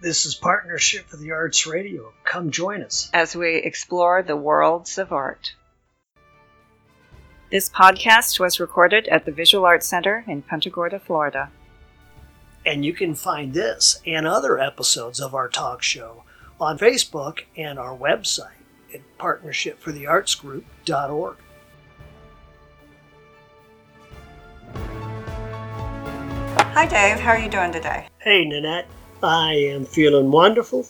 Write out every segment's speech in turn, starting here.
This is Partnership for the Arts Radio. Come join us. as we explore the worlds of art. This podcast was recorded at the Visual Arts Center in Punta Gorda, Florida. And you can find this and other episodes of our talk show on Facebook and our website at partnershipfortheartsgroup.org. Hi, Dave. How are you doing today? Hey, Nanette. I am feeling wonderful.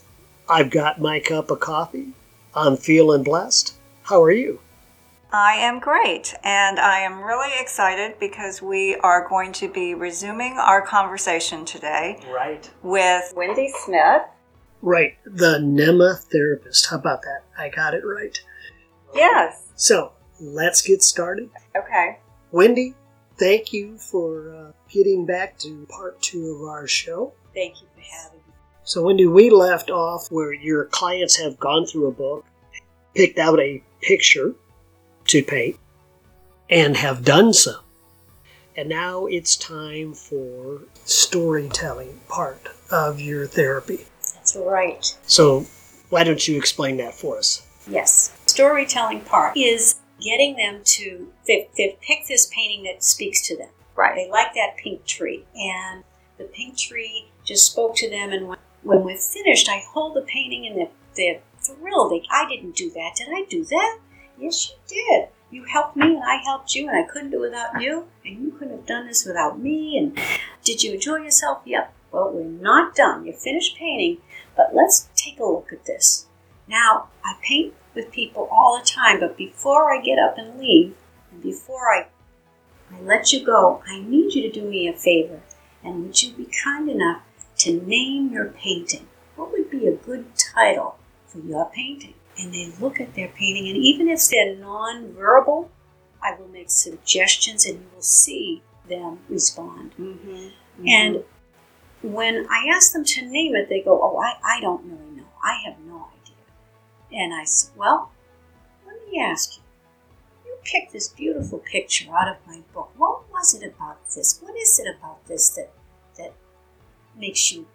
I've got my cup of coffee. I'm feeling blessed. How are you? I am great, and I am really excited because we are going to be resuming our conversation today Right. with Wendy Smith. Right. The Mneme therapist. How about that? I got it right. Yes. So let's get started. Okay. Wendy, thank you for uh, getting back to part two of our show. Thank you having me. So, Wendy, we left off where your clients have gone through a book, picked out a picture to paint, and have done so. And now it's time for storytelling part of your therapy. That's right. So, why don't you explain that for us? Yes. Storytelling part is getting them to, they, they've picked this painting that speaks to them. Right. They like that pink tree. And the pink tree just spoke to them. And when, when we're finished, I hold the painting and they're, they're thrilled. They, I didn't do that. Did I do that? Yes, you did. You helped me and I helped you, and I couldn't do it without you, and you couldn't have done this without me. And did you enjoy yourself? Yep. Well, we're not done. You're finished painting, but let's take a look at this. Now, I paint with people all the time, but before I get up and leave, and before I, I let you go, I need you to do me a favor. And would you be kind enough to name your painting? What would be a good title for your painting? And they look at their painting, and even if they're non-verbal, I will make suggestions, and you will see them respond. Mm-hmm. And when I ask them to name it, they go, Oh, I, I don't really know. I have no idea. And I said, Well, let me ask you. You picked this beautiful picture out of my book. What was it about this? What is it about this that makes you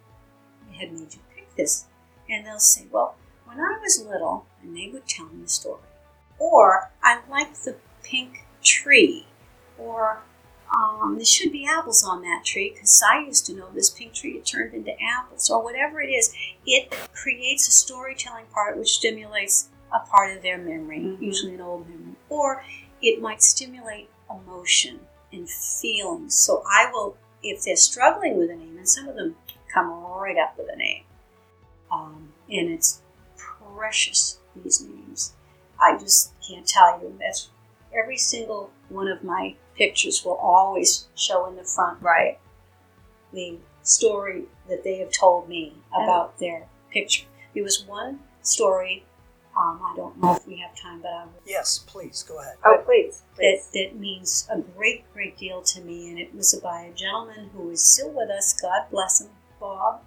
had made you pick this? And they'll say, Well, when I was little, and they would tell me the story. Or I like the pink tree. Or um, there should be apples on that tree because I used to know this pink tree it turned into apples or whatever it is. It creates a storytelling part which stimulates a part of their memory, Mhm. usually an old memory, or it might stimulate emotion and feelings. So I will, if they're struggling with a name, and some of them come right up with a name, um, and it's precious these names. I just can't tell you. That's every single one of my pictures will always show in the front Right. the story that they have told me about their picture. There was one story. Um, I don't know if we have time, but I will Yes, please, go ahead. Oh, please. that, that means a great, great deal to me. And it was by a gentleman who is still with us. God bless him, Bob.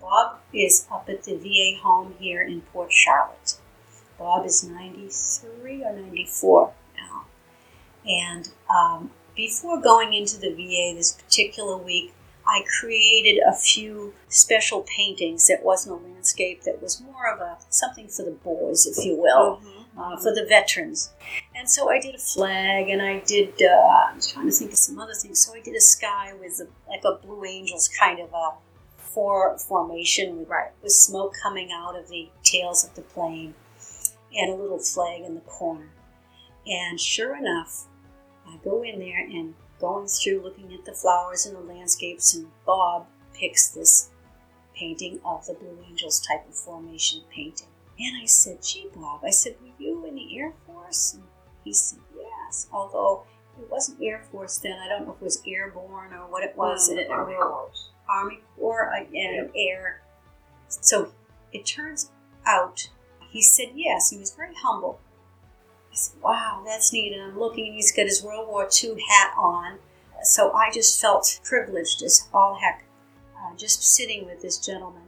Bob is up at the VA home here in Port Charlotte. Bob is 93 or 94 now. And um, before going into the VA this particular week, I created a few special paintings that wasn't a landscape, that was more of a something for the boys, if you will uh, for the veterans. And so I did a flag, and I did. Uh, I was trying to think of some other things. So I did a sky with a, like a Blue Angels kind of a for formation with, with smoke coming out of the tails of the plane, and a little flag in the corner. And sure enough, I go in there and going through looking at the flowers and the landscapes, and Bob picks this painting of the Blue Angels type of formation painting. And I said, gee, Bob, I said, were you in the Air Force? And he said, yes. Although it wasn't Air Force then. I don't know if it was airborne or what it was. Mm, It- Army Corps. Army Corps uh, and air. So it turns out he said yes. He was very humble. Said, wow, that's neat. And I'm looking, and he's got his World War II hat on. So I just felt privileged as all heck uh, just sitting with this gentleman.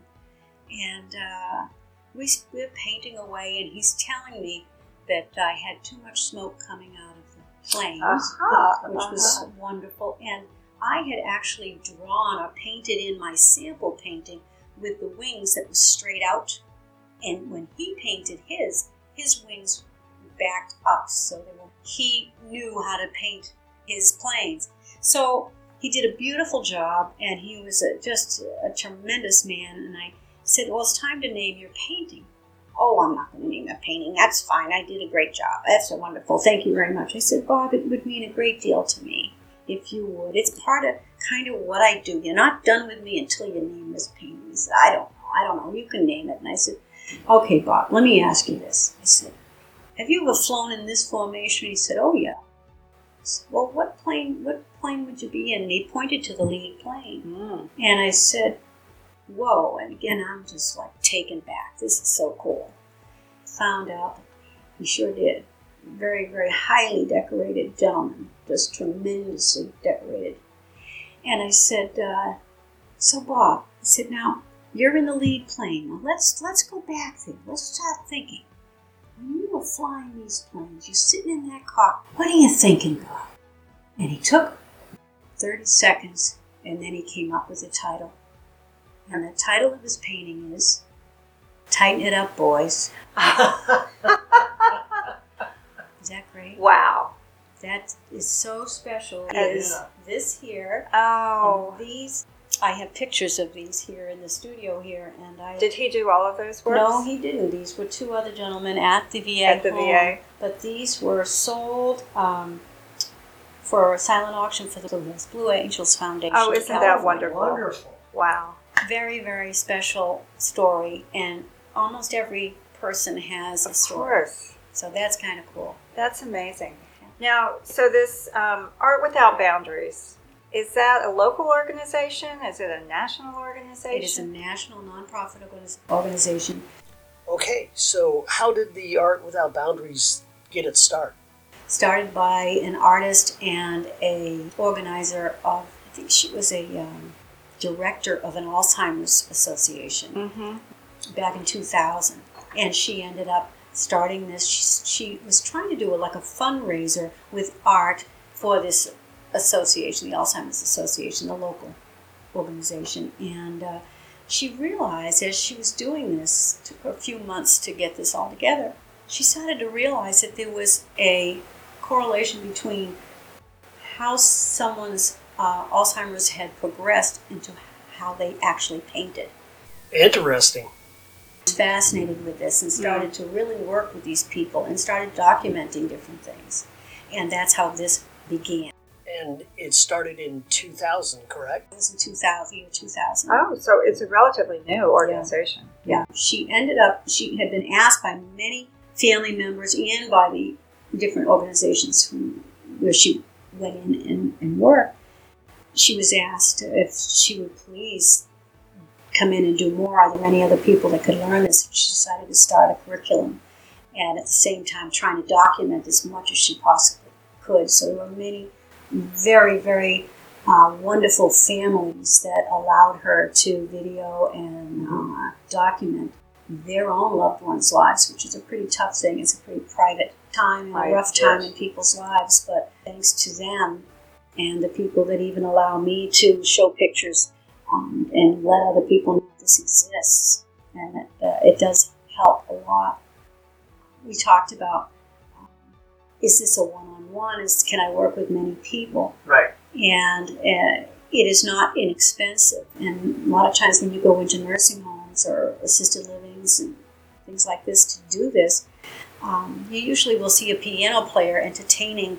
And uh, we, we're painting away, and he's telling me that I had too much smoke coming out of the flames, Uh-huh, which was wonderful. And I had actually drawn or painted in my sample painting with the wings that was straight out. And when he painted his, his wings backed up, so they were, he knew how to paint his planes. So he did a beautiful job, and he was a, just a tremendous man. And I said, "Well, it's time to name your painting." Oh, I'm not going to name a painting. That's fine. I did a great job. That's wonderful. Thank you very much. I said, Bob, it would mean a great deal to me if you would. It's part of kind of what I do. You're not done with me until you name this painting. He said, I don't know. I don't know. You can name it. And I said, Okay, Bob, let me ask you this. I said, Have you ever flown in this formation? He said, Oh, yeah. Said, Well, what plane, what plane would you be in? And he pointed to the lead plane. Mm. And I said, Whoa. And again, I'm just like taken back. This is so cool. Found out he sure did. Very, very highly decorated gentleman, just tremendously decorated. And I said, uh, So, Bob, I said, Now, you're in the lead plane. Now, let's, let's go back there. Let's start thinking. Were flying these planes, you're sitting in that cockpit. What are you thinking, Bob? And he took 30 seconds and then he came up with a title. And the title of his painting is Tighten It Up, Boys. Is that great? wow. That is so special. Is this here? Oh. These, I have pictures of these here in the studio here, and I Did he do all of those works? no, he didn't. These were two other gentlemen at the VA. At the home, VA. But these were sold um, for a silent auction for the Blue, Blue Angels Foundation. Oh, isn't that wonderful? Wonderful. Wow. Very, very special story, and almost every person has a Of story. course. So that's kind of cool. That's amazing. Now, so this um, Art Without Boundaries, is that a local organization? Is it a national organization? It is a national nonprofit organiz- organization. Okay, so how did the Art Without Boundaries get its start? started by an artist and a organizer of I think she was a um, director of an Alzheimer's association Mm-hmm. back in 2000 and she ended up starting this she, she was trying to do a, like a fundraiser with art for this association the Alzheimer's association the local organization and uh, she realized as she was doing this took her a few months to get this all together she started to realize that there was a correlation between how someone's uh, Alzheimer's had progressed into how they actually painted. Interesting. I was fascinated with this and started to really work with these people and started documenting different things. And that's how this began. And it started in 2000, correct? It was in 2000, year 2000. Oh, so it's a relatively new organization. Yeah, she ended up, she had been asked by many family members and by the different organizations from where she went in and, and worked. She was asked if she would please come in and do more. Are there any other people that could learn this? She decided to start a curriculum and at the same time trying to document as much as she possibly could. So there were many very, very uh, wonderful families that allowed her to video and uh, document their own loved ones' lives, which is a pretty tough thing. It's a pretty private time and Right, a rough time in people's lives, but thanks to them and the people that even allow me to show pictures um, and let other people know this exists, and it, uh, it does help a lot. We talked about um, is this a one-on-one? Is can I work with many people? Right. and uh, it is not inexpensive. And a lot of times when you go into nursing homes or assisted livings and things like this to do this, um, you usually will see a piano player entertaining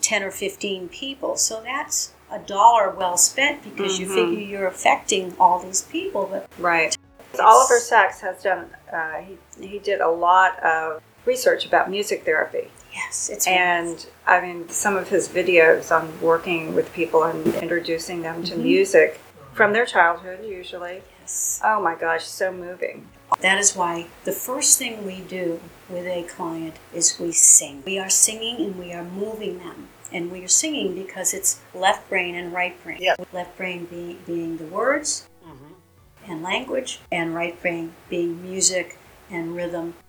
10 or 15 people. So that's a dollar well spent because you Mhm. figure you're affecting all these people. But Right. Oliver Sacks has done, uh, he, he did a lot of research about music therapy. Yes, it's And I mean, some of his videos on working with people and introducing them to Mhm. music from their childhood, usually. yes. Oh my gosh, so moving. That is why the first thing we do with a client is we sing. We are singing and we are moving them. And we are singing because it's left brain and right brain. Yeah. Left brain being, being the words Mm-hmm. and language, and right brain being music and rhythm Mm-hmm.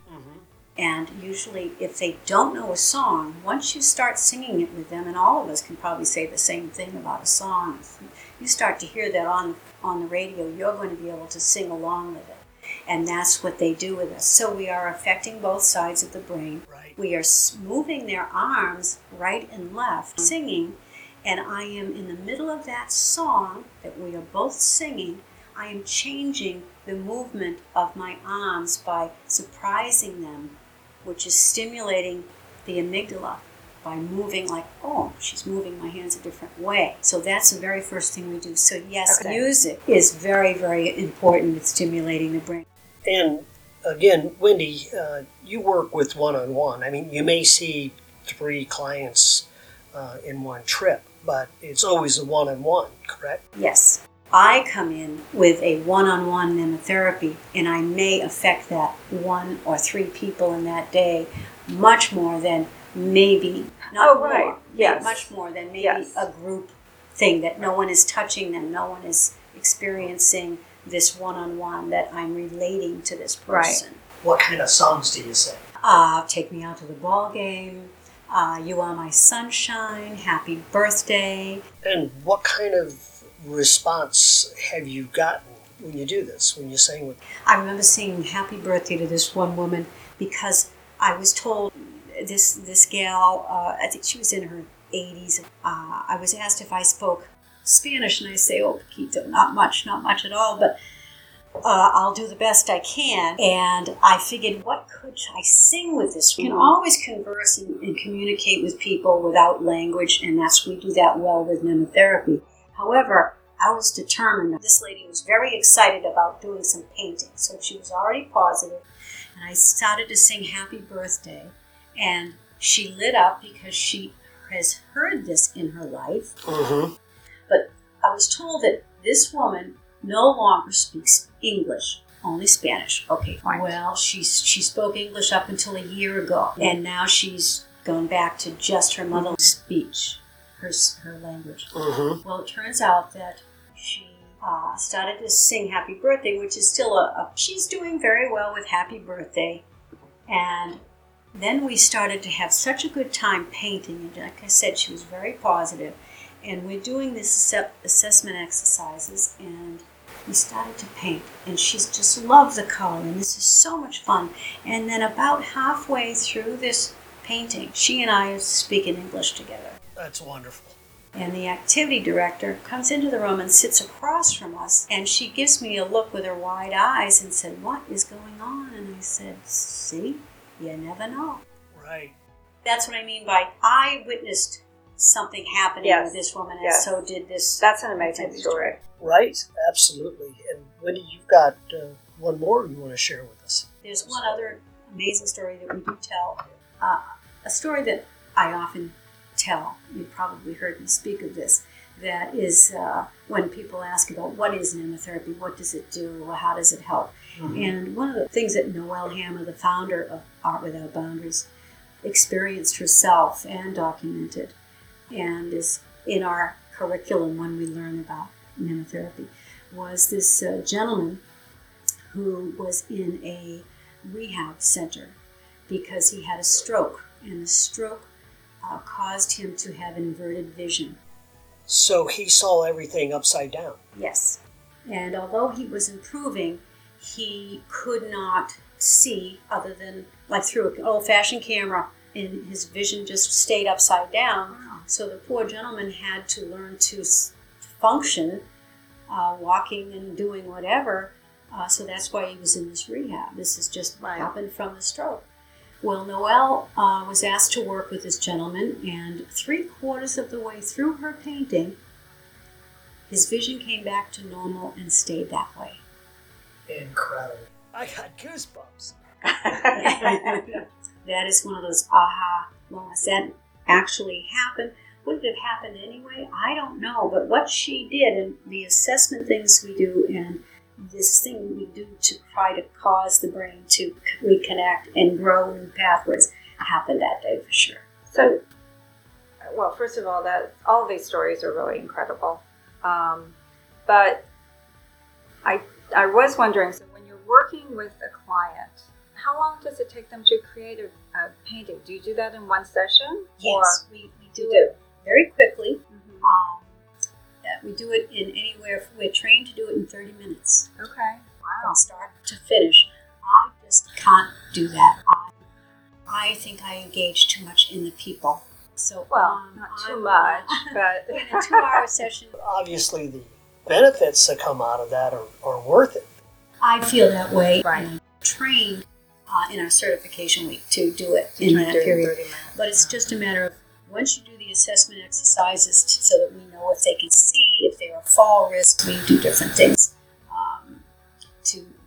And usually, if they don't know a song, once you start singing it with them, and all of us can probably say the same thing about a song, you start to hear that on on the radio, you're going to be able to sing along with it. And that's what they do with us. So we are affecting both sides of the brain. Right. We are moving their arms right and left, singing, and I am in the middle of that song that we are both singing. I am changing the movement of my arms by surprising them, which is stimulating the amygdala by moving like, oh, she's moving my hands a different way. So that's the very first thing we do. So, yes, Okay. music is very, very important with stimulating the brain. And again, Wendy, uh, you work with one on one. I mean, you may see three clients uh, in one trip, but it's always a one on one, correct? Yes. I come in with a one on one MnemeTherapy, and I may affect that one or three people in that day much more than maybe, not Oh, right. more, Yes. much more than maybe Yes. a group thing that no one is touching them, no one is experiencing this one on one, that I'm relating to this person. Right. person. What kind of songs do you sing? Uh, take me out to the ball game. Uh, you are my sunshine. Happy birthday. And what kind of response have you gotten when you do this, when you sing with I remember singing "Happy Birthday" to this one woman because I was told this this gal. Uh, I think she was in her 80s. Uh, I was asked if I spoke Spanish, and I say, "Oh, poquito, not much, not much at all, but." Uh, I'll do the best I can, and I figured, what could I sing with this? You can always converse and, and communicate with people without language, and that's we do that well with MnemeTherapy. However, I was determined. This lady was very excited about doing some painting, so she was already positive. And I started to sing Happy Birthday, and she lit up because she has heard this in her life. Mm-hmm. I was told that this woman no longer speaks English, only Spanish. Okay, Right. well, she's she spoke English up until a year ago, and now she's gone back to just her mother speech, her her language. Mm-hmm. Well, it turns out that she uh, started to sing Happy Birthday, which is still a, a. She's doing very well with Happy Birthday. And then we started to have such a good time painting. And like I said, she was very positive. And we're doing this assess- assessment exercises, and we started to paint. And she's just loved the color, and this is so much fun. And then about halfway through this painting, she and I are speaking English together. That's wonderful. And the activity director comes into the room and sits across from us. And she gives me a look with her wide eyes and said, What is going on? And I said, See, you never know. Right. That's what I mean by I witnessed something happening Yes. with this woman, and Yes. so did this. That's an amazing story. Right. Absolutely. And Wendy, you've got uh, one more you want to share with us. There's one other amazing story that we do tell. Uh, a story that I often tell. You've probably heard me speak of this. That is uh, when people ask about what is MnemeTherapy, what does it do, how does it help. And one of the things that Noelle Hammer, the founder of Art Without Boundaries, experienced herself and documented, and is in our curriculum when we learn about MnemeTherapy, was this uh, gentleman who was in a rehab center because he had a stroke, and the stroke uh, caused him to have inverted vision. So he saw everything upside down. Yes. And although he was improving, he could not see other than like through an old fashioned camera, and his vision just stayed upside down. So the poor gentleman had to learn to s- function, uh, walking and doing whatever. Uh, so that's why he was in this rehab. This has just Right. happened from the stroke. Well, Noelle uh, was asked to work with this gentleman, and three quarters of the way through her painting, his vision came back to normal and stayed that way. Incredible. I got goosebumps. that is one of those aha moments that actually happened. Would it have happened anyway? I don't know. But what she did and the assessment things we do and this thing to try to cause the brain to reconnect and grow new pathways happened that day for sure. So, well, first of all, that all of these stories are really incredible. Um, but I, I was wondering, so when you're working with a client, how long does it take them to create a, a painting? Do you do that in one session? Yes, we, we do You it very quickly. Mhm. Um, yeah, we do it in anywhere, we're trained to do it in 30 minutes Okay. Wow. from start to finish. I just can't do that. I, I think I engage too much in the people. So, Well, um, not too I'm, much, but in a two hour session, Obviously, the benefits that come out of that are, are worth it. I feel that way. Right. I'm trained uh, in our certification week to do it in Try that do it in period. 30 minutes. But it's just a matter of once you do the assessment exercises t- so that we know if they can see, if they're a fall risk, we do different things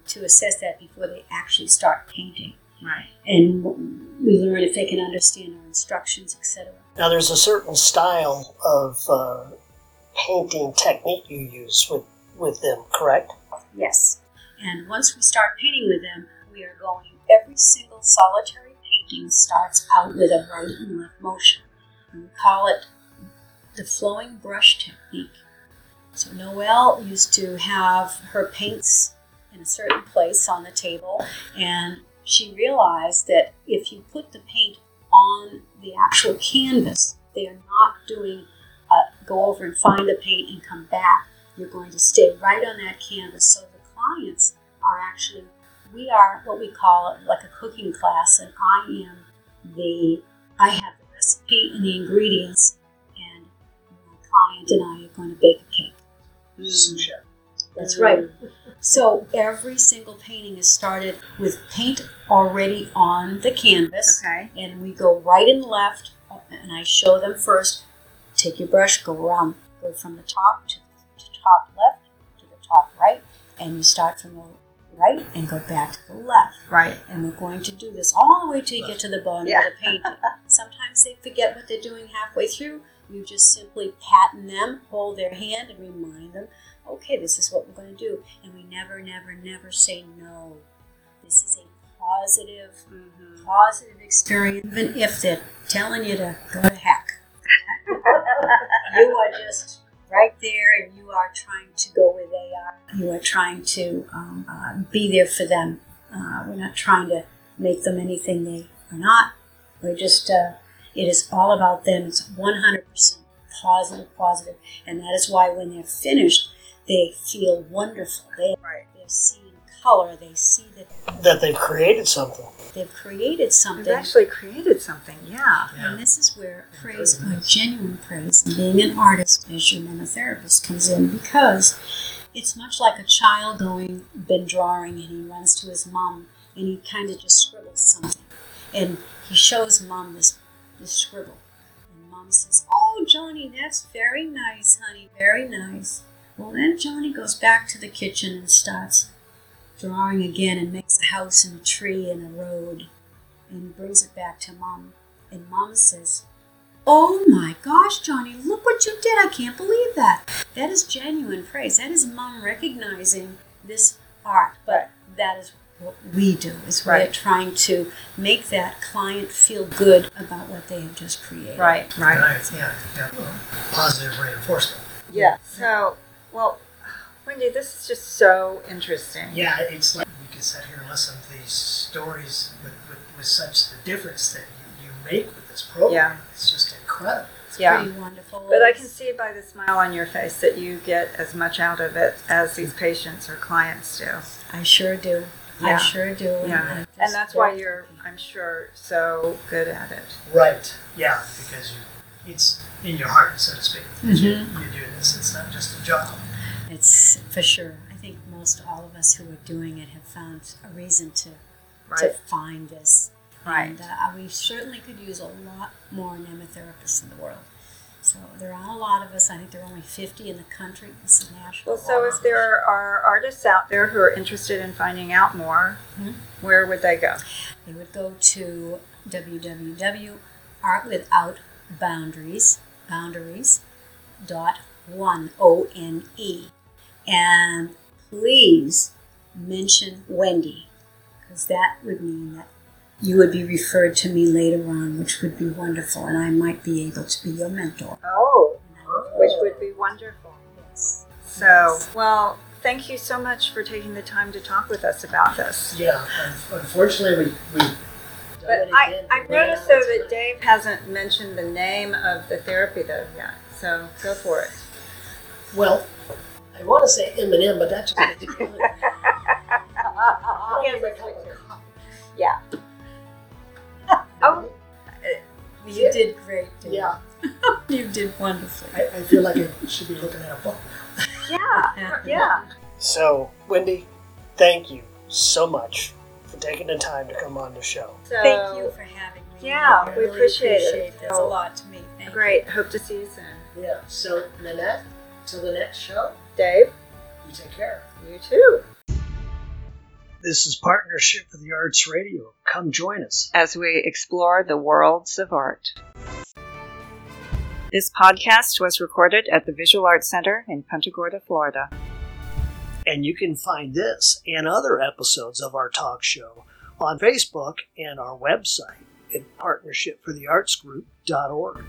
to, assess that before they actually start painting. right. And we learn if they can understand our instructions, etc. Now, there's a certain style of uh, painting technique you use with, with them, correct? Yes. And once we start painting with them, we are going, every single solitary painting starts out with a right and left motion. And we call it the flowing brush technique. So Noelle used to have her paints in a certain place on the table, and she realized that if you put the paint on the actual canvas, they are not doing a go over and find the paint and come back. You're going to stay right on that canvas. So the clients are actually, we are what we call like a cooking class, and I am the, I have the recipe and the ingredients, and my client and I are going to bake a cake. Chef. That's right. So every single painting is started with paint already on the canvas, Okay. and we go right and left, and I show them first. Take your brush, go around, go from the top to the top left to the top right, and you start from the right and go back to the left. Right. And we're going to do this all the way till you get to the bottom Yeah. of the painting. Sometimes they forget what they're doing halfway through. You just simply pattern them, hold their hand, and remind them, okay, this is what we're going to do. And we never, never, never say no. This is a positive, Mm-hmm. positive experience, even if they're telling you to go to heck. you are just right there and you are trying to go where they are. You are trying to um, uh, be there for them. Uh, we're not trying to make them anything they are not. We're just, uh, it is all about them. It's 100% positive, positive. And that is why when they're finished, they feel wonderful. They, Right. they're seeing color. They see that That they've created something. they've created something. They've actually created something. Yeah. And this is where praise, or uh, genuine praise, being an artist as your therapist comes in because it's much like a child going, been drawing, and he runs to his mom and he kind of just scribbles something. And he shows mom this, this scribble. And mom says, Oh, Johnny, that's very nice, honey, very nice. Well, then Johnny goes back to the kitchen and starts drawing again and makes a house and a tree and a road and brings it back to mom. And mom says, Oh my gosh, Johnny, look what you did. I can't believe that. That is genuine praise. That is mom recognizing this art. But that is what we do is we're Right. trying to make that client feel good about what they have just created. Right. Right. Right, yeah, yeah. Positive reinforcement. Yeah. So, well, Wendy, this is just so interesting. Yeah, it's like we could sit here and listen to these stories with, with, with such the difference that you, you make with this program. Yeah. It's just incredible. It's Yeah. pretty wonderful. But I can see by the smile on your face that you get as much out of it as these patients or clients do. I sure do. Yeah. I sure do. Yeah. I And that's why you're, I'm sure, so good at it. Right. Yeah, because you, it's in your heart, so to speak. Because you, you do this. It's not just a job. It's for sure. I think most all of us who are doing it have found a reason to to find this. Right. And uh, we certainly could use a lot more anemotherapists in the world. So there aren't a lot of us. I think there are only 50 in the country. This is national. Well, so if there are artists out there who are interested in finding out more, Mhm. where would they go? They would go to www.artwithoutboundaries boundaries boundaries dot one o n e and please mention Wendy because that would mean that you would be referred to me later on, which would be wonderful, and I might be able to be your mentor. Oh, And I would- which would be wonderful. Yes. So, well, thank you so much for taking the time to talk with us about this. Yeah, unfortunately, we, we. But I, I've noticed though that Dave hasn't mentioned the name of the therapy though yet. So go for it. Well, I want to say M and M, but that's just. Yeah. Oh, You did great. Dave. Yeah, You did wonderfully. I, I feel like I should be looking at a book. yeah, yeah. So, Wendy, thank you so much for taking the time to come on the show. So, Thank you for having me. Yeah, I we really appreciate it. That's a oh, lot to me. Thank you. Great. Hope to see you soon. Yeah. So Nanette, till the next show, Dave, you take care. you too. This is Partnership for the Arts Radio. Come join us. as we explore the worlds of art. This podcast was recorded at the Visual Arts Center in Punta Gorda, Florida. And you can find this and other episodes of our talk show on Facebook and our website at partnershipfortheartsgroup.org.